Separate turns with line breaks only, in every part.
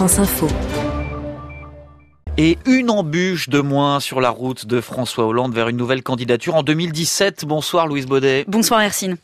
France Info.
Et une embûche de moins sur la route de François Hollande vers une nouvelle candidature en 2017. Bonsoir Louise Baudet.
Bonsoir Hercine.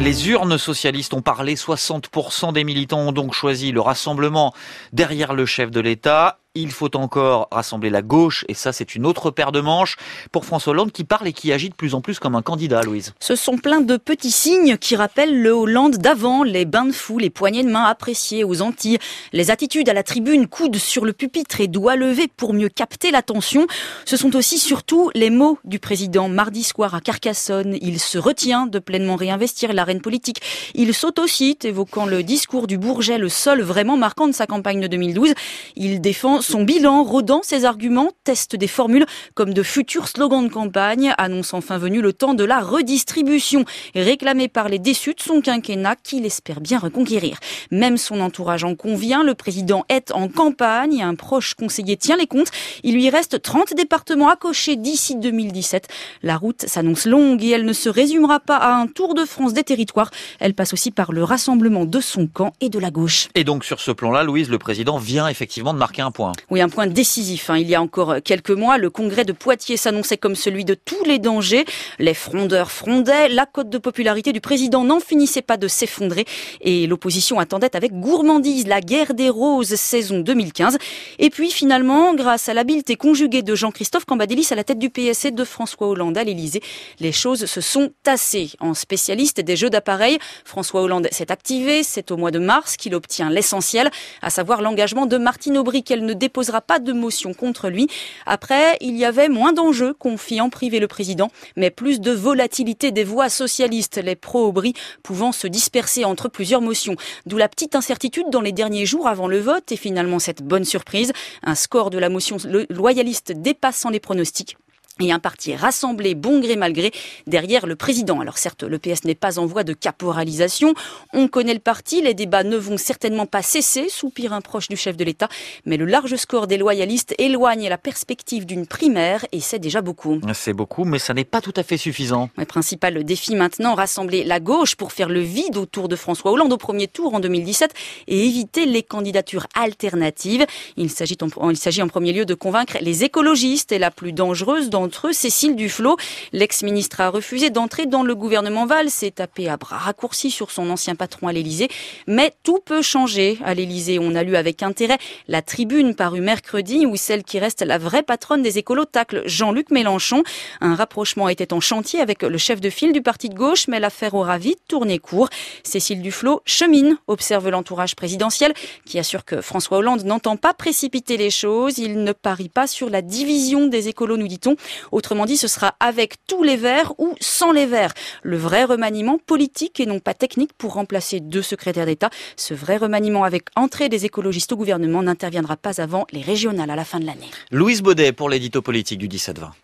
Les urnes socialistes ont parlé, 60% des militants ont donc choisi le rassemblement derrière le chef de l'État il faut encore rassembler la gauche, et ça c'est une autre paire de manches pour François Hollande qui parle et qui agit de plus en plus comme un candidat, Louise.
Ce sont plein de petits signes qui rappellent le Hollande d'avant, les bains de fou, les poignées de main appréciées aux Antilles, les attitudes à la tribune, coude sur le pupitre et doigts levés pour mieux capter l'attention. Ce sont aussi surtout les mots du président mardi soir à Carcassonne. Il se retient de pleinement réinvestir l'arène politique. Il s'autocite, évoquant le discours du Bourget, le seul vraiment marquant de sa campagne de 2012. Il défend son bilan, rodant ses arguments, teste des formules comme de futurs slogans de campagne, annonce enfin venu le temps de la redistribution, réclamé par les déçus de son quinquennat qu'il espère bien reconquérir. Même son entourage en convient, le président est en campagne, un proche conseiller tient les comptes, il lui reste 30 départements à cocher d'ici 2017. La route s'annonce longue et elle ne se résumera pas à un tour de France des territoires, elle passe aussi par le rassemblement de son camp et de la gauche.
Et donc sur ce plan-là, Louise, le président vient effectivement de marquer un point.
Oui, un point décisif. Hein. Il y a encore quelques mois, le congrès de Poitiers s'annonçait comme celui de tous les dangers. Les frondeurs frondaient, la cote de popularité du président n'en finissait pas de s'effondrer et l'opposition attendait avec gourmandise la guerre des roses saison 2015. Et puis finalement, grâce à l'habileté conjuguée de Jean-Christophe Cambadélis à la tête du PSC de François Hollande à l'Élysée, les choses se sont tassées. En spécialiste des jeux d'appareils, François Hollande s'est activé. C'est au mois de mars qu'il obtient l'essentiel, à savoir l'engagement de Martine Aubry qu'elle ne posera pas de motion contre lui. Après, il y avait moins d'enjeux, confie en privé le président, mais plus de volatilité des voix socialistes, les pro-Aubry pouvant se disperser entre plusieurs motions. D'où la petite incertitude dans les derniers jours avant le vote et finalement cette bonne surprise, un score de la motion loyaliste dépassant les pronostics et un parti rassemblé bon gré mal gré derrière le président. Alors certes, le PS n'est pas en voie de caporalisation, on connaît le parti, les débats ne vont certainement pas cesser, soupire un proche du chef de l'État, mais le large score des loyalistes éloigne la perspective d'une primaire et c'est déjà beaucoup.
C'est beaucoup, mais ça n'est pas tout à fait suffisant.
Le principal défi maintenant, rassembler la gauche pour faire le vide autour de François Hollande au premier tour en 2017 et éviter les candidatures alternatives. Il s'agit en, en premier lieu de convaincre les écologistes et la plus dangereuse dans Cécile Duflot, l'ex-ministre a refusé d'entrer dans le gouvernement Val, s'est tapé à bras raccourcis sur son ancien patron à l'Élysée. Mais tout peut changer à l'Élysée. On a lu avec intérêt la tribune parue mercredi où celle qui reste la vraie patronne des écolos tacle Jean-Luc Mélenchon. Un rapprochement était en chantier avec le chef de file du parti de gauche, mais l'affaire aura vite tourné court. Cécile Duflot chemine, observe l'entourage présidentiel, qui assure que François Hollande n'entend pas précipiter les choses. Il ne parie pas sur la division des écolos, nous dit-on. Autrement dit, ce sera avec tous les verts ou sans les verts. Le vrai remaniement politique et non pas technique pour remplacer deux secrétaires d'État. Ce vrai remaniement avec entrée des écologistes au gouvernement n'interviendra pas avant les régionales à la fin de l'année.
Louise Baudet pour l'édito politique du 17-20.